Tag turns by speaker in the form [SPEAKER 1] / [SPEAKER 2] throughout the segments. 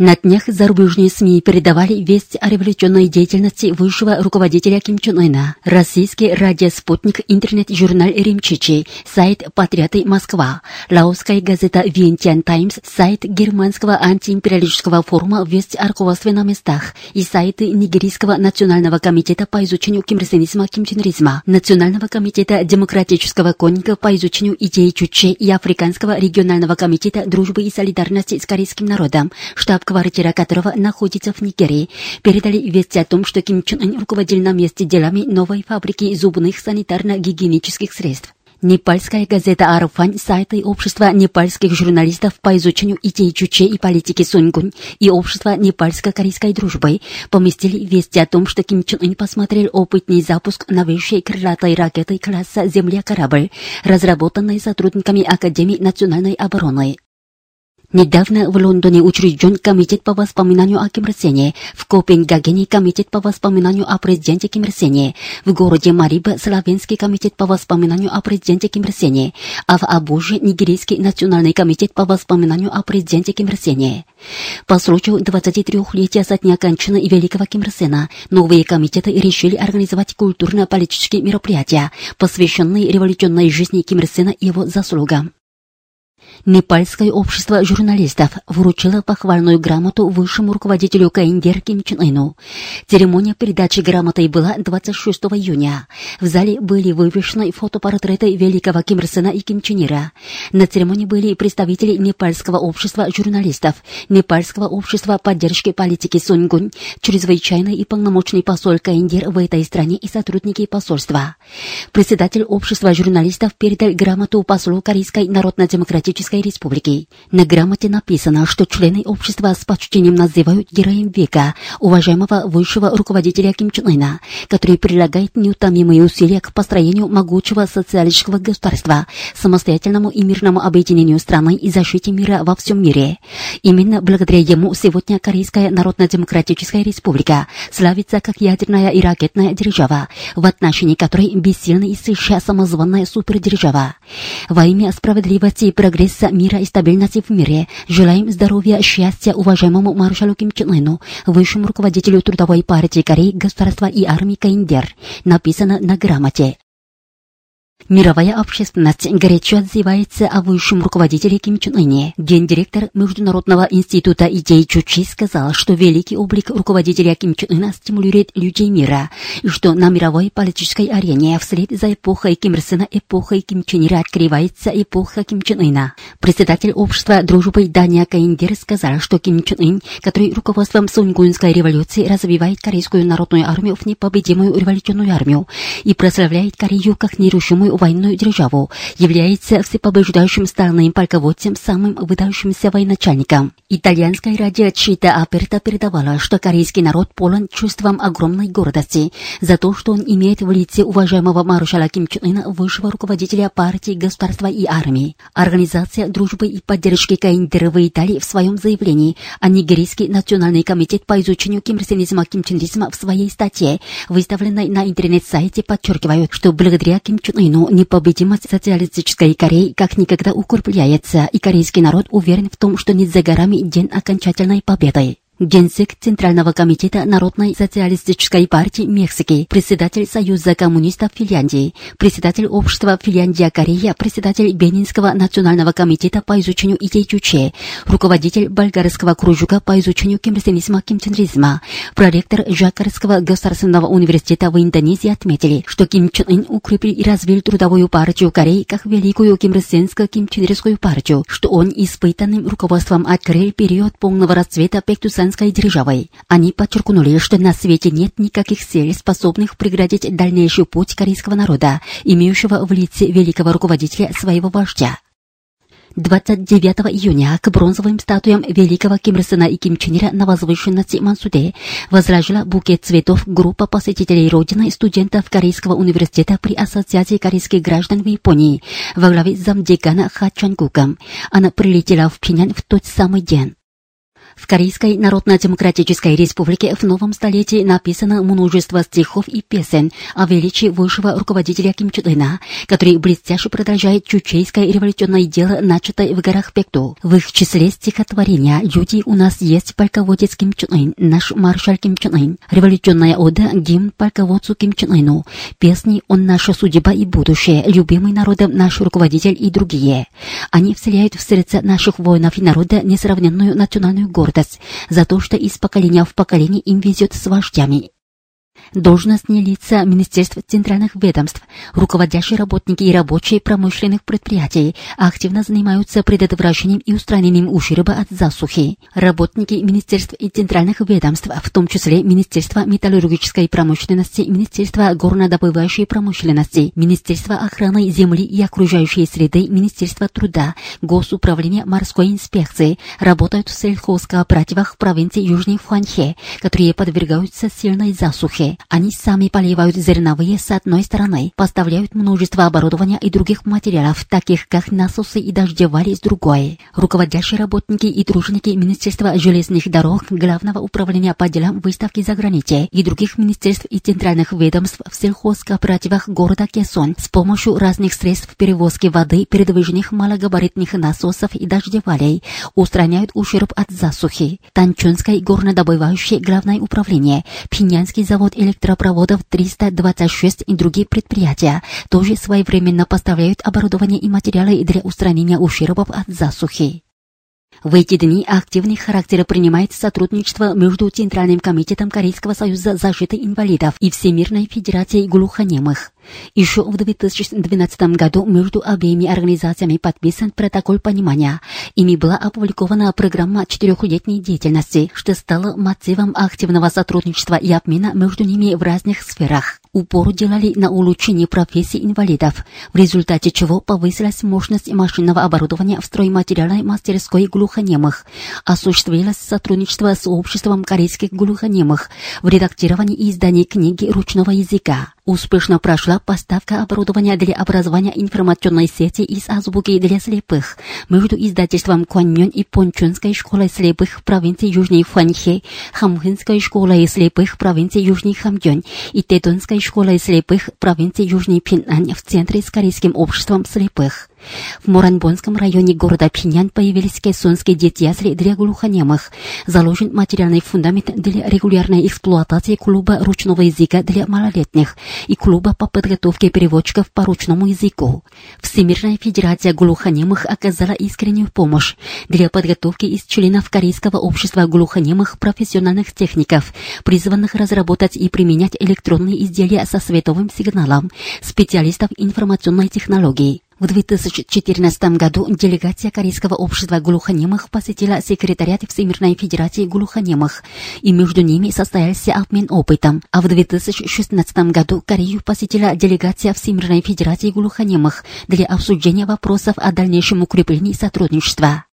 [SPEAKER 1] На днях зарубежные СМИ передавали весть о революционной деятельности высшего руководителя Ким Чен Ына. Российский радиоспутник, интернет-журнал Римчичи, сайт «Патриоты Москва», лаосская газета «Виентян Таймс», сайт германского антиимпериалистического форума «Весть о руководстве на местах» и сайты Нигерийского национального комитета по изучению кимрсенизма кимченризма, Национального комитета демократического конника по изучению идеи Чуче и Африканского регионального комитета дружбы и солидарности с корейским народом, штаб квартира которого находится в Нигерии, передали весть о том, что Ким Чен Ын руководил на месте делами новой фабрики зубных санитарно-гигиенических средств. Непальская газета «Арфань» сайты Общества непальских журналистов по изучению идей Чуче и политики Сунгунь и Общества непальско-корейской дружбы поместили вести о том, что Ким Чен Ын посмотрел опытный запуск новейшей крылатой ракеты класса «Земля-корабль», разработанной сотрудниками Академии национальной обороны. Недавно в Лондоне учрежден комитет по воспоминанию о Ким Ир Сене, в Копенгагене комитет по воспоминанию о президенте Ким Ир Сене, в городе Мариба Славянский комитет по воспоминанию о президенте Ким Ир Сене, а в Абуже Нигерийский национальный комитет по воспоминанию о президенте Ким Ир Сене. По случаю 23-летия со дня кончины Великого Ким Ир Сена новые комитеты решили организовать культурно-политические мероприятия, посвященные революционной жизни Ким Ир Сена и его заслугам. Непальское общество журналистов вручило похвальную грамоту высшему руководителю КНДР Ким Чен Ыну. Церемония передачи грамоты была 26 июня. В зале были вывешены фотопортреты великого Ким Ир и Ким Чен Ира. На церемонии были представители Непальского общества журналистов, Непальского общества поддержки политики Сунгунь, чрезвычайный и полномочный посол КНДР в этой стране и сотрудники посольства. Председатель общества журналистов передал грамоту послу Корейской Народно-Демократической Республики. На грамоте написано, что члены общества с почтением называют героем века, уважаемого высшего руководителя Ким Чен Ына, который прилагает неутомимые усилия к построению могучего социалистического государства, самостоятельному и мирному объединению страны и защите мира во всем мире. Именно благодаря ему сегодня Корейская Народно-Демократическая Республика славится как ядерная и ракетная держава, в отношении которой бессильна и сыща самозванная супердержава. Во имя справедливости и прогресса мира и стабильности в мире желаем здоровья, счастья уважаемому маршалу Ким Чен Ыну, высшему руководителю Трудовой партии Кореи, государства и армии КНДР, написано на грамоте. Мировая общественность горячо отзывается о высшем руководителе Ким Чен Ыне. Гендиректор Международного института идей Чучи сказал, что великий облик руководителя Ким Чен Ына стимулирует людей мира, и что на мировой политической арене вслед за эпохой Ким Ир Сена эпохой Ким Чен Ира открывается эпоха Ким Чен Ына. Председатель общества дружбы Дания Каиндер сказал, что Ким Чен Ын, который руководством Сунгунской революции развивает Корейскую народную армию в непобедимую революционную армию и прославляет Корею как нерушимую военную державу, является всепобеждающим стальным полководцем, самым выдающимся военачальником. Итальянская радио Чита Аперта передавала, что корейский народ полон чувством огромной гордости за то, что он имеет в лице уважаемого маршала Ким Чен Ына высшего руководителя партии, государства и армии. Организация дружбы и поддержки КНДР в Италии в своем заявлении, а Нигерийский национальный комитет по изучению кимрсенизма кимченризма в своей статье, выставленной на интернет-сайте, подчеркивают, что благодаря Ким Чен Ыну непобедимость социалистической Кореи как никогда укрепляется, и корейский народ уверен в том, что не за горами день окончательной победы. Генсек Центрального комитета Народной социалистической партии Мексики, председатель Союза коммунистов Финляндии, председатель общества Финляндия-Корея, председатель Бенинского национального комитета по изучению идей Чуче, руководитель болгарского кружка по изучению кимрсенизма кимченризма, проректор Жакарского государственного университета в Индонезии отметили, что Ким Чен Ын укрепил и развил трудовую партию Кореи как великую кимрсенско-кимченризскую партию, что он испытанным руководством открыл период полного расцвета Пектусан британской державой. Они подчеркнули, что на свете нет никаких сил, способных преградить дальнейший путь корейского народа, имеющего в лице великого руководителя своего вождя. 29 июня к бронзовым статуям великого Ким Ир Сена и Ким Чен Ира на возвышенности Мансуде возложила букет цветов группа посетителей Родины студентов Корейского университета при Ассоциации корейских граждан в Японии во главе замдекана Ха Чангуком. Она прилетела в Пинян в тот самый день. В Корейской Народно-Демократической Республике в новом столетии написано множество стихов и песен о величии высшего руководителя Ким Чен Ына, который блестяще продолжает чучейское революционное дело, начатое в горах Пекту. В их числе стихотворения «Люди, у нас есть полководец Ким Чен Ын, наш маршал Ким Чен Ын», революционная ода «Гимн полководцу Ким Чен Ыну», песни «Он наша судьба и будущее», «Любимый народом наш руководитель» и другие. Они вселяют в сердца наших воинов и народа несравненную национальную гордость гордость за то, что из поколения в поколение им везет с вождями. Должностные лица Министерств центральных ведомств, руководящие работники и рабочие промышленных предприятий активно занимаются предотвращением и устранением ущерба от засухи. Работники Министерств и центральных ведомств, в том числе Министерства металлургической промышленности, Министерства горнодобывающей промышленности, Министерства охраны земли и окружающей среды, Министерства труда, Госуправления морской инспекции, работают в сельхозкооперативах провинции Южной Хуанхе, которые подвергаются сильной засухе. Они сами поливают зерновые с одной стороны, поставляют множество оборудования и других материалов, таких как насосы и дождевали с другой. Руководящие работники и труженики Министерства железных дорог, Главного управления по делам выставки за границей и других министерств и центральных ведомств в сельхозкооперативах города Кесон с помощью разных средств перевозки воды, передвижных малогабаритных насосов и дождевалей устраняют ущерб от засухи. Танчунское горнодобывающее главное управление, Пинянский завод электропроводов 326 и другие предприятия тоже своевременно поставляют оборудование и материалы для устранения ущербов от засухи. В эти дни активный характер принимает сотрудничество между Центральным комитетом Корейского союза защиты инвалидов и Всемирной федерацией глухонемых. Еще в 2012 году между обеими организациями подписан протокол понимания. Ими была опубликована программа четырехлетней деятельности, что стало мотивом активного сотрудничества и обмена между ними в разных сферах. Упор делали на улучшение профессии инвалидов, в результате чего повысилась мощность машинного оборудования в стройматериальной мастерской глухонемых. Осуществилось сотрудничество с обществом корейских глухонемых в редактировании и издании книги ручного языка. Успешно прошла поставка оборудования для образования информационной сети из азбуки для слепых между издательством Куанмён и Пончунской школой слепых провинции Южной Фанхе, Хамхынской школой слепых провинции Южный Хамдён и Тедонской школой слепых провинции Южный Пинань в центре с корейским обществом слепых. В Моранбонском районе города Пинян появились кессонские детьясли для глухонемых. Заложен материальный фундамент для регулярной эксплуатации клуба ручного языка для малолетних и клуба по подготовке переводчиков по ручному языку. Всемирная федерация глухонемых оказала искреннюю помощь для подготовки из членов Корейского общества глухонемых профессиональных техников, призванных разработать и применять электронные изделия со световым сигналом, специалистов информационной технологии. В 2014 году делегация Корейского общества глухонемых посетила секретариат Всемирной Федерации глухонемых, и между ними состоялся обмен опытом. А в 2016 году Корею посетила делегация Всемирной Федерации глухонемых для обсуждения вопросов о дальнейшем укреплении сотрудничества.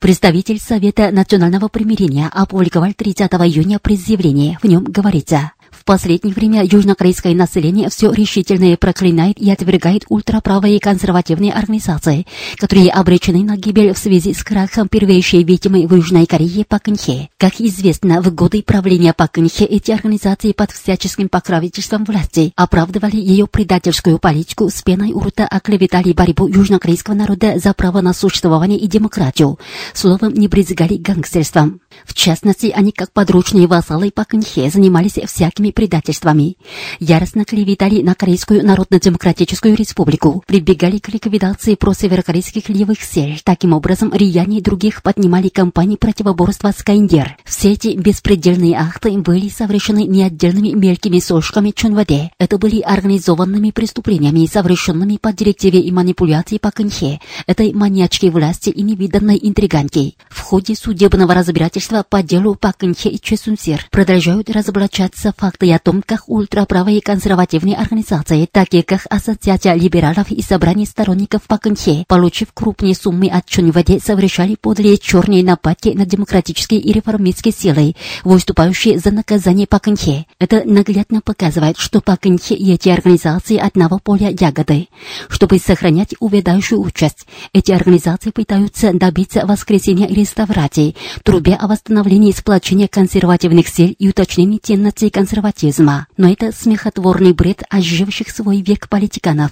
[SPEAKER 1] Представитель Совета национального примирения опубликовал 30 июня пресс-заявление. В нем говорится последнее время южнокорейское население все решительно проклинает и отвергает ультраправые консервативные организации, которые обречены на гибель в связи с крахом первейшей ведьмы в Южной Корее Пакынхе. Как известно, в годы правления Пакынхе эти организации под всяческим покровительством власти оправдывали ее предательскую политику с пеной у рта оклеветали борьбу южнокорейского народа за право на существование и демократию, словом не брезгали гангстерством. В частности, они как подручные вассалы Пакынхе занимались всякими предательствами. Яростно клеветали на Корейскую Народно-Демократическую Республику, прибегали к ликвидации просеверокорейских левых сил. Таким образом, рияне других поднимали кампании противоборства с КНДР. Все эти беспредельные акты были совершены не отдельными мелкими сошками Чунваде. Это были организованными преступлениями, совершенными по директиве и манипуляции Пакынхе, этой маньячки власти и невиданной интриганки. В ходе судебного разбирательства по делу Пакынхе и Чесунсир продолжают разоблачаться факты при том как ультраправые консервативные организации, такие как Ассоциация либералов и Собрание сторонников Пак Кын получив крупные суммы от Чунваде, совершали подлые черные нападки на демократические и реформистские силы, выступающие за наказание Пак Кын Это наглядно показывает, что Пак Кын и эти организации одного поля ягоды. Чтобы сохранять увядающую участь, эти организации пытаются добиться воскресения реставрации, трубе о восстановлении сплочения консервативных сил и уточнении ценностей консерватизма. Но это смехотворный бред оживших свой век политиканов.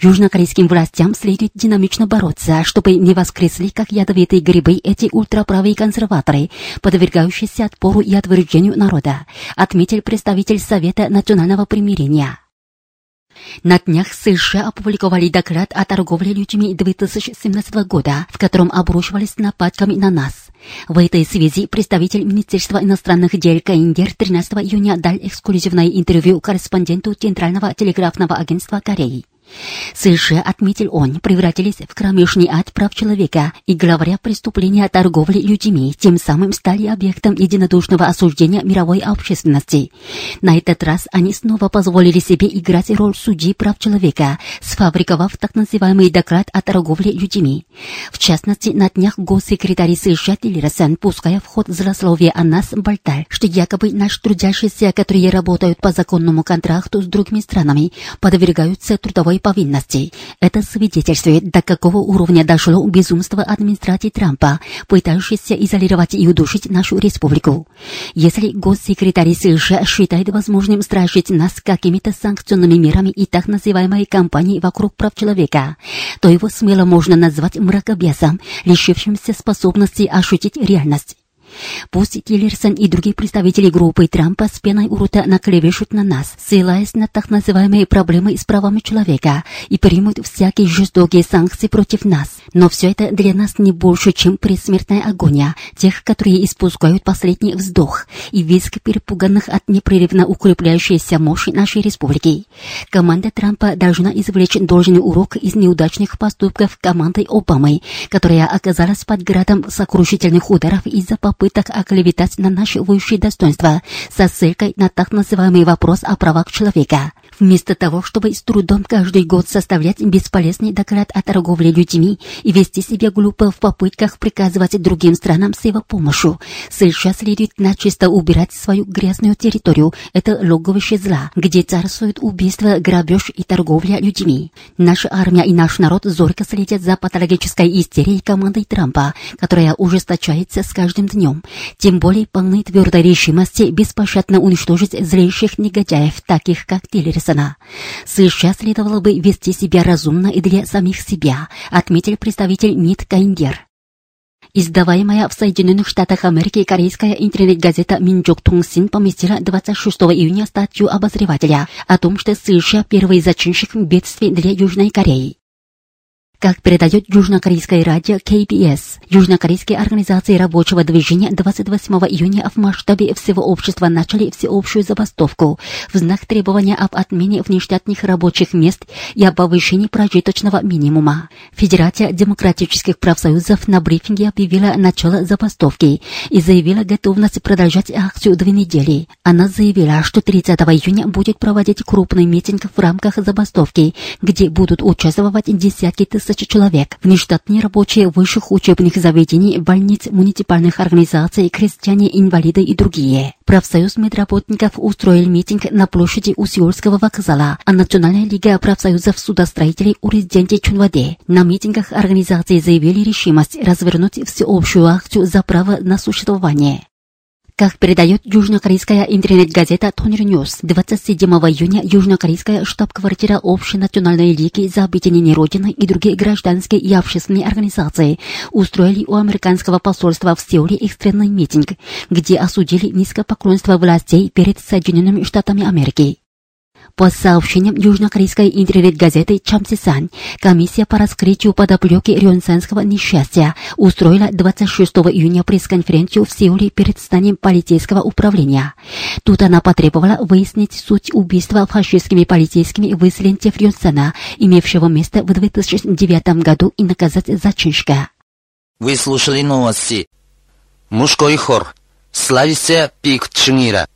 [SPEAKER 1] Южнокорейским властям следует динамично бороться, чтобы не воскресли, как ядовитые грибы, эти ультраправые консерваторы, подвергающиеся отпору и отвержению народа, отметил представитель Совета национального примирения. На днях США опубликовали доклад о торговле людьми 2017 года, в котором обрушивались нападками на нас. В этой связи представитель Министерства иностранных дел Каиндер 13 июня дал эксклюзивное интервью корреспонденту Центрального телеграфного агентства Кореи. США, отметил он, превратились в кромешный ад прав человека и, говоря преступления торговли людьми, тем самым стали объектом единодушного осуждения мировой общественности. На этот раз они снова позволили себе играть роль судьи прав человека, сфабриковав так называемый доклад о торговле людьми. В частности, на днях госсекретарь США Тиллерсон, пуская в ход злословие о нас, болтал, что якобы наши трудящиеся, которые работают по законному контракту с другими странами, подвергаются трудовой своей повинности. Это свидетельствует, до какого уровня дошло безумство администрации Трампа, пытающейся изолировать и удушить нашу республику. Если госсекретарь США считает возможным страшить нас какими-то санкционными мерами и так называемой кампанией вокруг прав человека, то его смело можно назвать мракобесом, лишившимся способности ощутить реальность. Пусть Тиллерсон и другие представители группы Трампа с пеной у рта наклевешут на нас, ссылаясь на так называемые проблемы с правами человека и примут всякие жестокие санкции против нас. Но все это для нас не больше, чем предсмертная агония тех, которые испускают последний вздох и визг перепуганных от непрерывно укрепляющейся мощи нашей республики. Команда Трампа должна извлечь должный урок из неудачных поступков команды Обамы, которая оказалась под градом сокрушительных ударов из-за попыток оклеветать на наше высшее достоинство со ссылкой на так называемый вопрос о правах человека. Вместо того, чтобы с трудом каждый год составлять бесполезный доклад о торговле людьми и вести себя глупо в попытках приказывать другим странам с его помощью, США следует начисто убирать свою грязную территорию. Это логовище зла, где царствует убийство, грабеж и торговля людьми. Наша армия и наш народ зорко следят за патологической истерией команды Трампа, которая ужесточается с каждым днем. Тем более полны твердой решимости беспощадно уничтожить злейших негодяев, таких как Тиллерсона. США следовало бы вести себя разумно и для самих себя, отметил представитель МИД Кайнгер. Издаваемая в Соединенных Штатах Америки корейская интернет-газета «Минджок Тунсин» поместила 26 июня статью обозревателя о том, что США – первый зачинщик бедствий для Южной Кореи. Как передает южнокорейское радио KBS, южнокорейские организации рабочего движения 28 июня в масштабе всего общества начали всеобщую забастовку в знак требования об отмене внештатных рабочих мест и о повышении прожиточного минимума. Федерация демократических профсоюзов на брифинге объявила начало забастовки и заявила готовность продолжать акцию две недели. Она заявила, что 30 июня будет проводить крупный митинг в рамках забастовки, где будут участвовать десятки тысяч тысяч человек, внештатные рабочие высших учебных заведений, больниц, муниципальных организаций, крестьяне, инвалиды и другие. Профсоюз медработников устроил митинг на площади у Сеульского вокзала, а Национальная лига профсоюзов судостроителей у резиденции Чунваде. На митингах организации заявили решимость развернуть всеобщую акцию за право на существование. Как передает южнокорейская интернет-газета Тонер Ньюс, 27 июня южнокорейская штаб-квартира Общей национальной лиги за объединение Родины и другие гражданские и общественные организации устроили у американского посольства в Сеуле экстренный митинг, где осудили низкопоклонство властей перед Соединенными Штатами Америки. По сообщениям южнокорейской интернет-газеты Чамсисан, комиссия по раскрытию подоплеки рионсанского несчастья устроила 26 июня пресс-конференцию в Сеуле перед зданием полицейского управления. Тут она потребовала выяснить суть убийства фашистскими полицейскими выселенцев Рионсана, имевшего место в 2009 году, и наказать зачинщика.
[SPEAKER 2] Вы слушали новости. Мужской хор. Славься пик Чунира.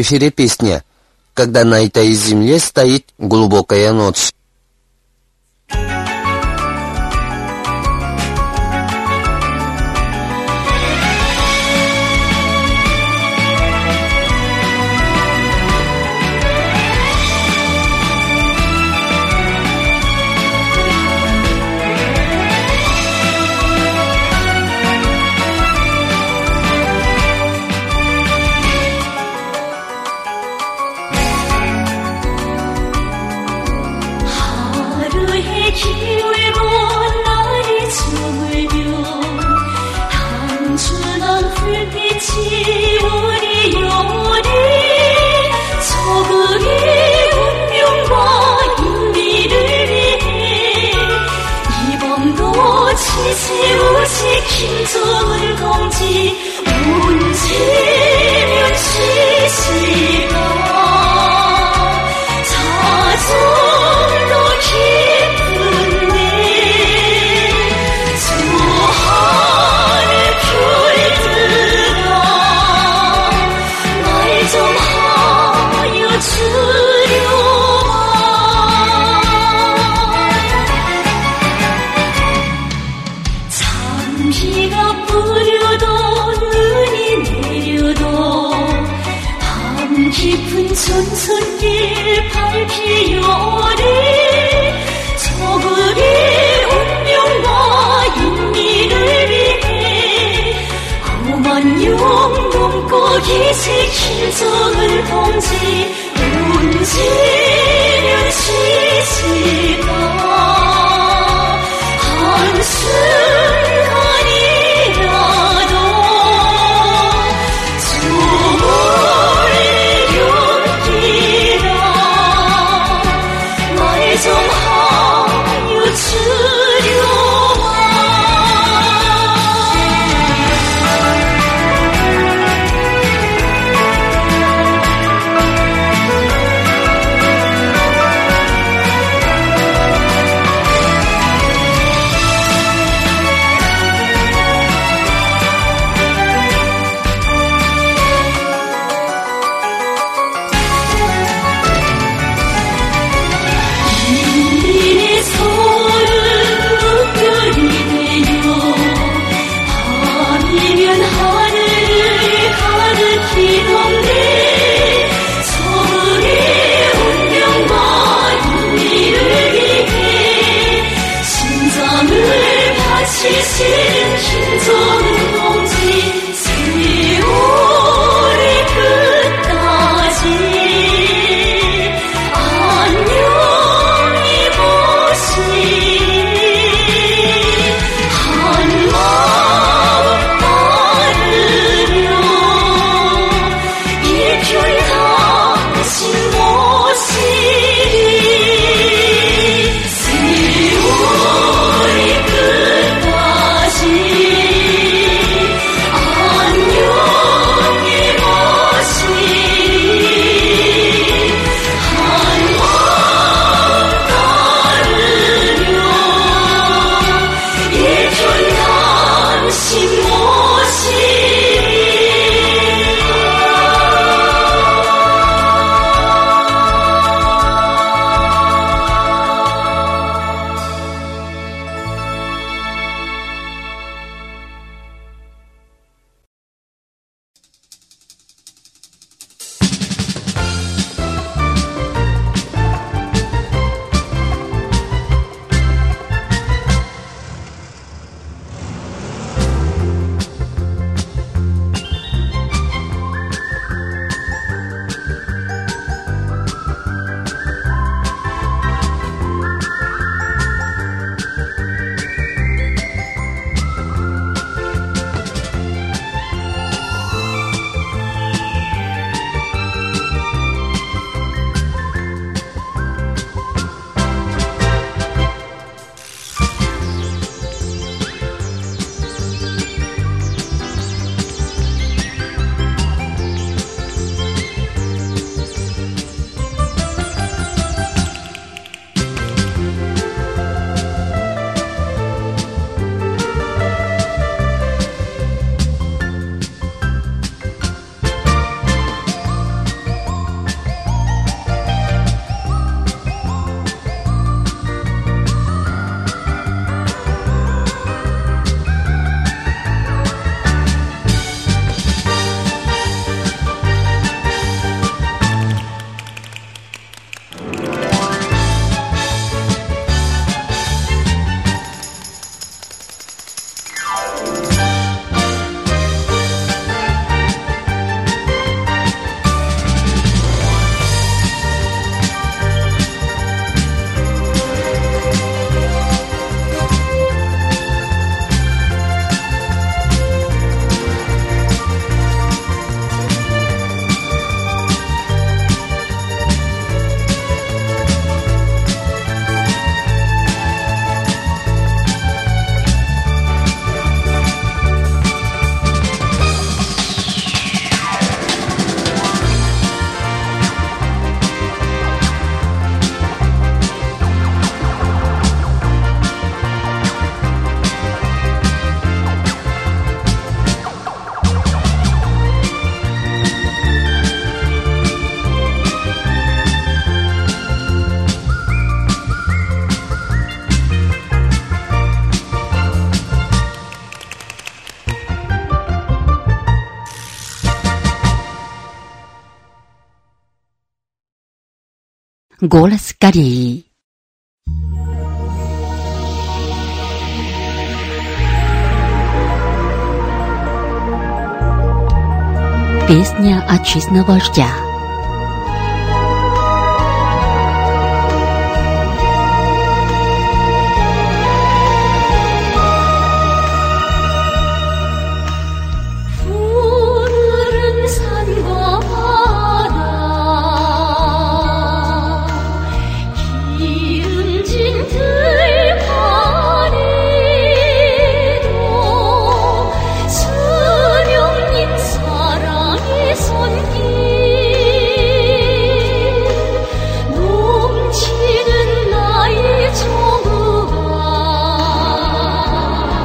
[SPEAKER 2] Эфире песня «Когда на этой земле стоит глубокая ночь».
[SPEAKER 3] 난 용dom고 기색힌 정을 동지 운지면 시시가 한순간
[SPEAKER 1] Голос Кореи. Песня отчизна вождя.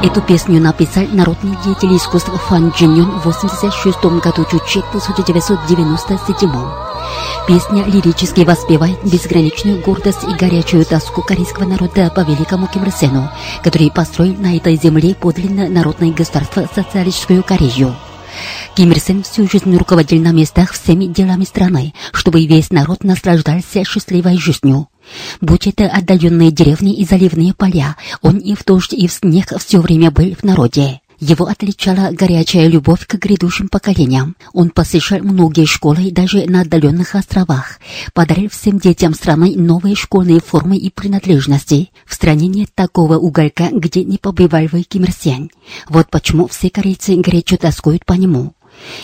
[SPEAKER 1] Эту песню написал народный деятель искусств Фан Джиньон в 86 году Чучи 1997. Песня лирически воспевает безграничную гордость и горячую тоску корейского народа по великому Ким Ир Сену, который построил на этой земле подлинно народное государство социалистическую Корею. Ким Ир Сен всю жизнь руководил на местах всеми делами страны, чтобы весь народ наслаждался счастливой жизнью. Будь это отдаленные деревни и заливные поля, он и в дождь, и в снег все время был в народе. Его отличала горячая любовь к грядущим поколениям. Он посещал многие школы даже на отдаленных островах, подарил всем детям страны новые школьные формы и принадлежности. В стране нет такого уголька, где не побывал бы Ким Ир. Вот почему все корейцы горячо тоскуют по нему.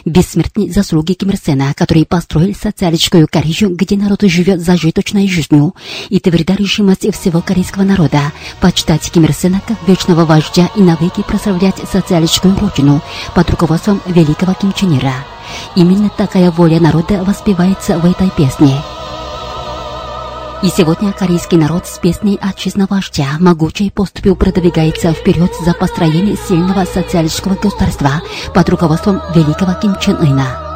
[SPEAKER 1] Бессмертные заслуги Ким Ир Сена, который построил социалистическую Корею, где народ живет зажиточной жизнью, и твердая решимость всего корейского народа почитать Ким Ир Сена как вечного вождя и навеки прославлять социалистическую родину под руководством великого Ким Чен Ира. Именно такая воля народа воспевается в этой песне. И сегодня корейский народ с песней «Отчизна вождя» могучей поступью продвигается вперед за построение сильного социалистического государства под руководством великого Ким Чен Ына.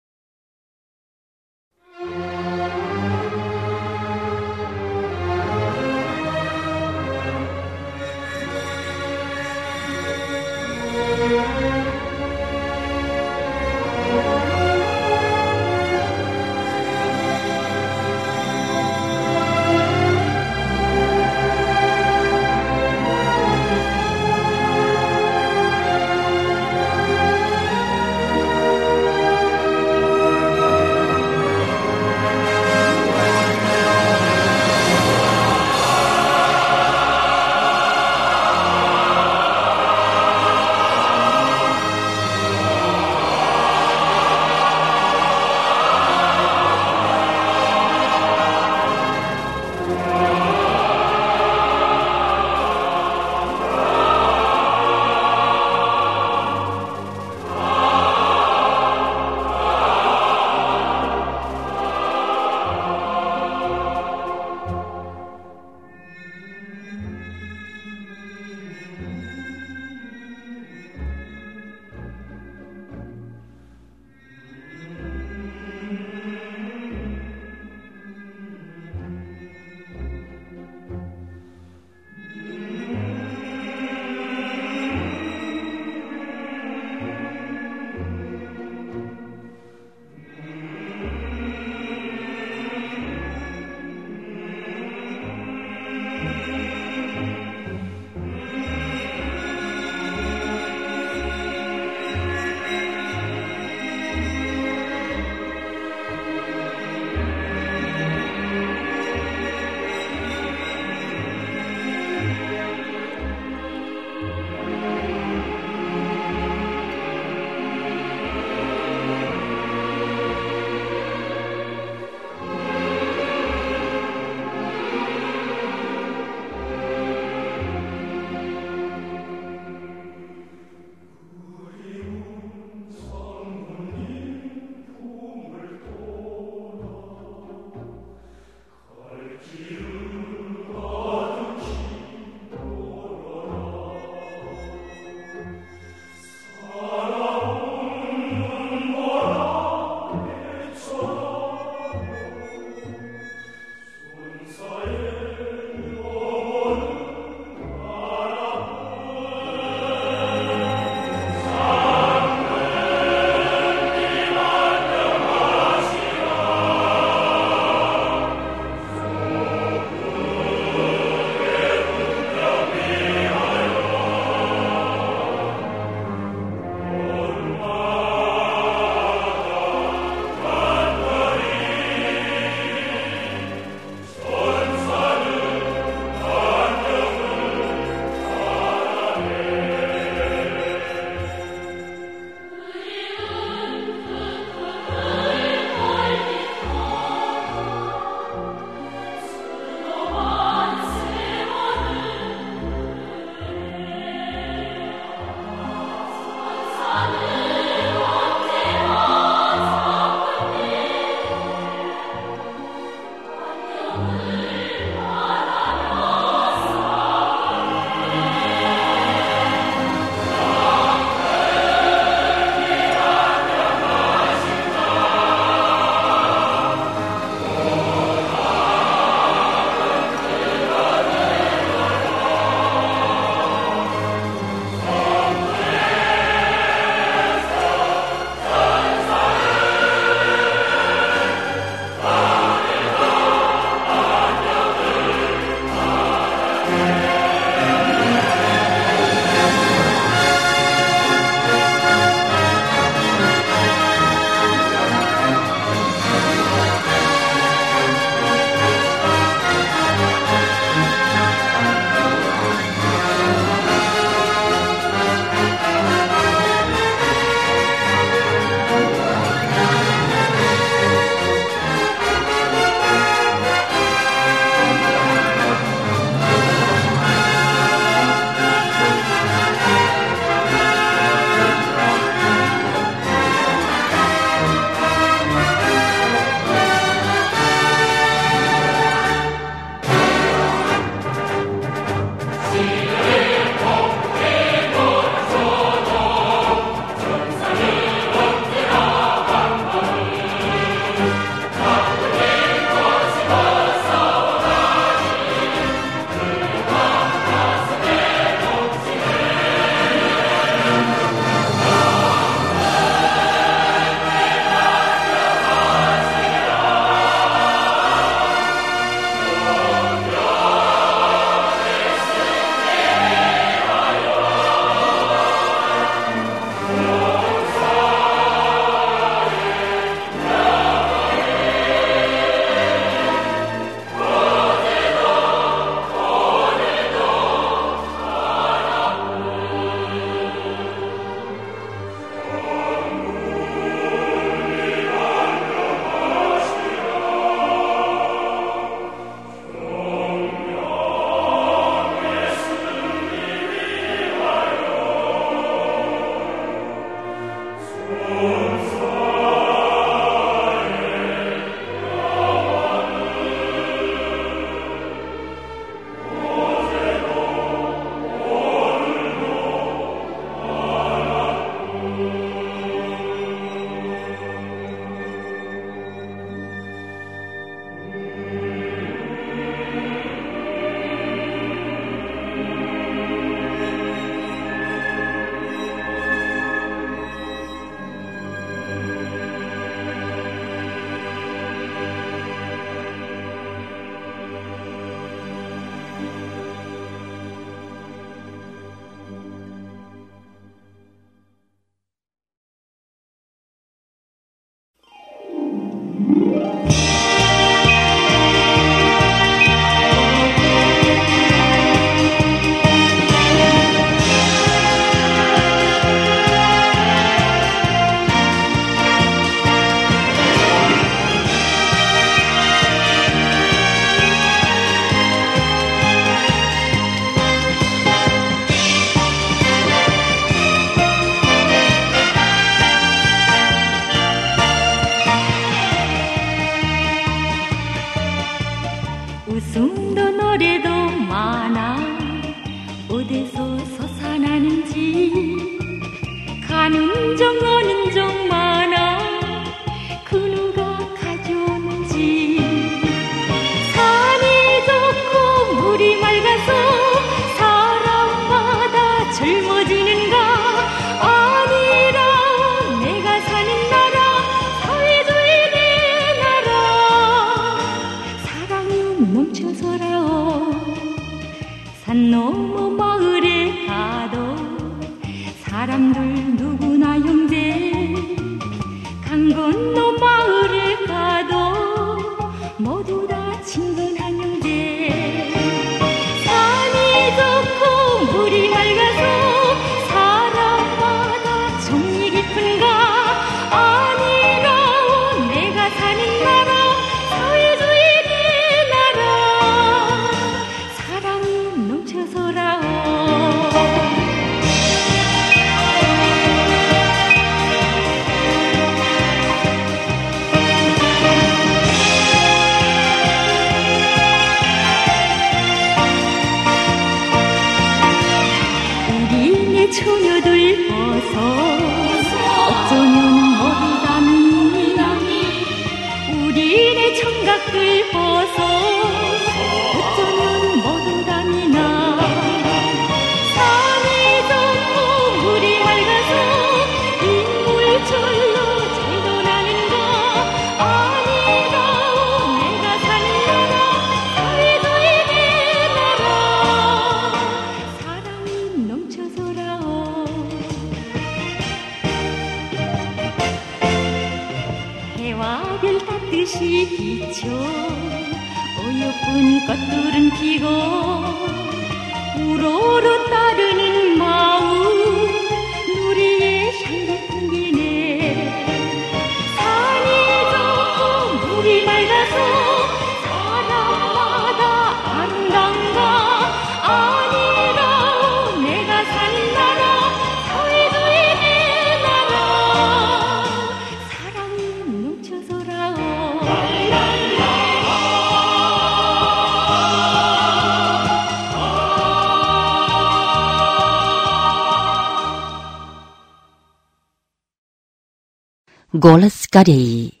[SPEAKER 1] Голос Кореи.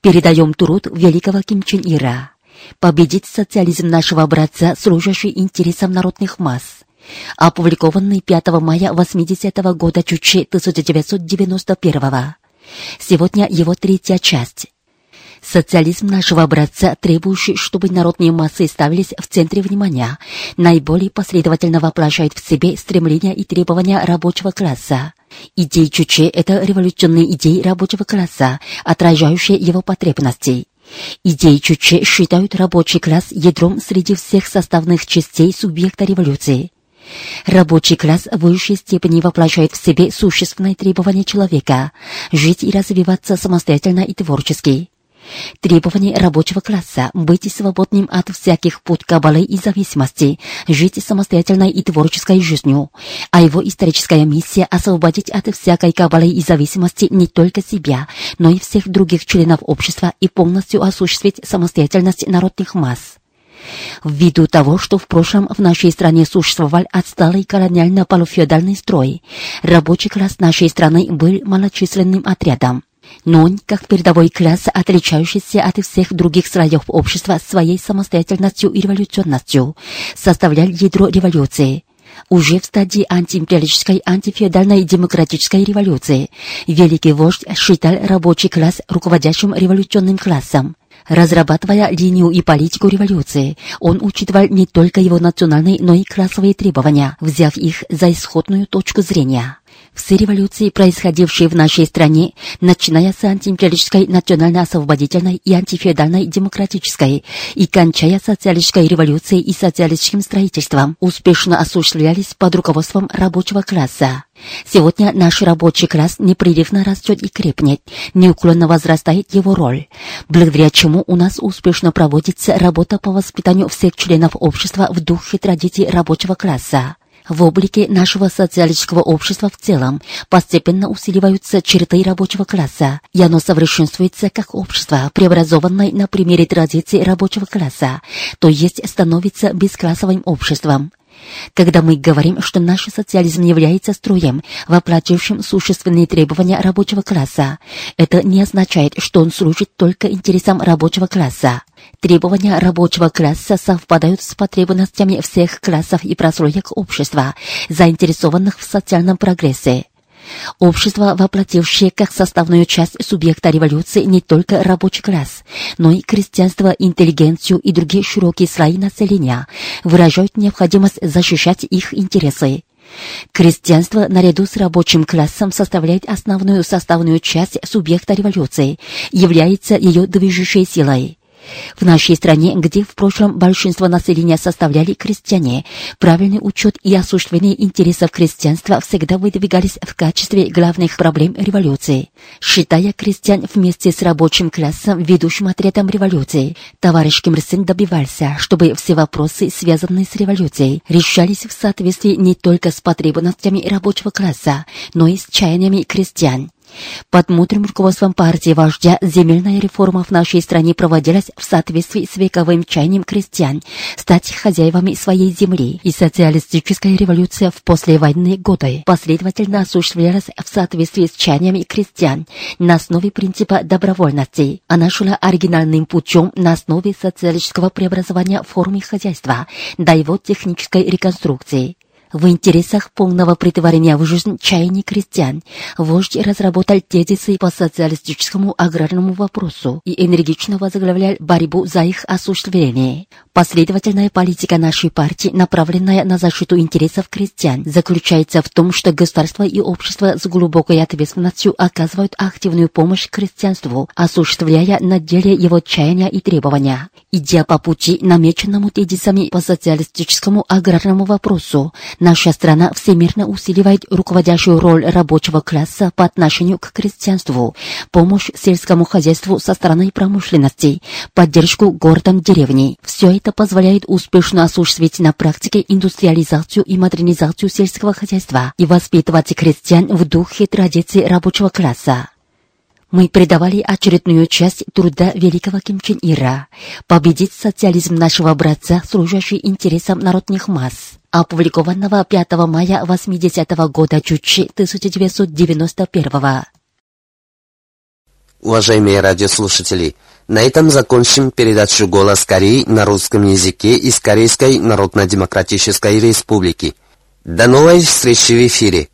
[SPEAKER 1] Передаем труд великого Ким Чен Ира. Победить социализм нашего братца, служащий интересам народных масс. Опубликованный 5 мая 80 -го года Чучи 1991 Сегодня его третья часть. Социализм нашего братца, требующий, чтобы народные массы ставились в центре внимания, наиболее последовательно воплощает в себе стремления и требования рабочего класса. Идеи Чуче — это революционные идеи рабочего класса, отражающие его потребности. Идеи Чуче считают рабочий класс ядром среди всех составных частей субъекта революции. Рабочий класс в высшей степени воплощает в себе существенные требования человека – жить и развиваться самостоятельно и творчески. Требование рабочего класса – быть свободным от всяких пут кабалы и зависимости, жить самостоятельной и творческой жизнью, а его историческая миссия – освободить от всякой кабалы и зависимости не только себя, но и всех других членов общества и полностью осуществить самостоятельность народных масс. Ввиду того, что в прошлом в нашей стране существовал отсталый колониально-полуфеодальный строй, рабочий класс нашей страны был малочисленным отрядом. Он, как передовой класс, отличающийся от всех других слоев общества своей самостоятельностью и революционностью, составлял ядро революции. Уже в стадии антиимпериалистической, антифеодальной демократической революции великий вождь считал рабочий класс руководящим революционным классом. Разрабатывая линию и политику революции, он учитывал не только его национальные, но и классовые требования, взяв их за исходную точку зрения. Все революции, происходившие в нашей стране, начиная с антиимпериалистической, национально-освободительной и антифеодальной демократической и кончая социалистической революцией и социалистическим строительством, успешно осуществлялись под руководством рабочего класса. Сегодня наш рабочий класс непрерывно растет и крепнет, неуклонно возрастает его роль, благодаря чему у нас успешно проводится работа по воспитанию всех членов общества в духе традиций рабочего класса. В облике нашего социалистического общества в целом постепенно усиливаются черты рабочего класса, и оно совершенствуется как общество, преобразованное на примере традиций рабочего класса, то есть становится бесклассовым обществом. Когда мы говорим, что наш социализм является строем, воплотившим существенные требования рабочего класса, это не означает, что он служит только интересам рабочего класса. Требования рабочего класса совпадают с потребностями всех классов и прослоек общества, заинтересованных в социальном прогрессе. Общество, воплотившее как составную часть субъекта революции не только рабочий класс, но и крестьянство, интеллигенцию и другие широкие слои населения, выражают необходимость защищать их интересы. Крестьянство наряду с рабочим классом составляет основную составную часть субъекта революции, является ее движущей силой. В нашей стране, где в прошлом большинство населения составляли крестьяне, правильный учет и осуществление интересов крестьянства всегда выдвигались в качестве главных проблем революции. Считая крестьян вместе с рабочим классом ведущим отрядом революции, товарищ Ким Ир Сен добивался, чтобы все вопросы, связанные с революцией, решались в соответствии не только с потребностями рабочего класса, но и с чаяниями крестьян. Под руководством партии вождя земельная реформа в нашей стране проводилась в соответствии с вековым чаянием крестьян стать хозяевами своей земли, и социалистическая революция в послевоенные годы последовательно осуществлялась в соответствии с чаяниями крестьян на основе принципа добровольности. Она шла оригинальным путем на основе социалистического преобразования формы хозяйства до его технической реконструкции. В интересах полного притворения в жизнь чаяний крестьян вождь разработал тезисы по социалистическому аграрному вопросу и энергично возглавлял борьбу за их осуществление. Последовательная политика нашей партии, направленная на защиту интересов крестьян, заключается в том, что государство и общество с глубокой ответственностью оказывают активную помощь крестьянству, осуществляя на деле его чаяния и требования. Идя по пути, намеченному тезисами по социалистическому аграрному вопросу, Наша страна всемирно усиливает руководящую роль рабочего класса по отношению к крестьянству, помощь сельскому хозяйству со стороны промышленности, поддержку городам деревней. Все это позволяет успешно осуществить на практике индустриализацию и модернизацию сельского хозяйства и воспитывать крестьян в духе традиций рабочего класса. Мы предавали очередную часть труда великого Ким Чен Ира «Победить социализм нашего братца, служащий интересам народных масс», опубликованного 5 мая 80 -го года Чучи 1991
[SPEAKER 2] Уважаемые радиослушатели, на этом закончим передачу «Голос Кореи» на русском языке из Корейской Народно-Демократической Республики. До новой встречи в эфире!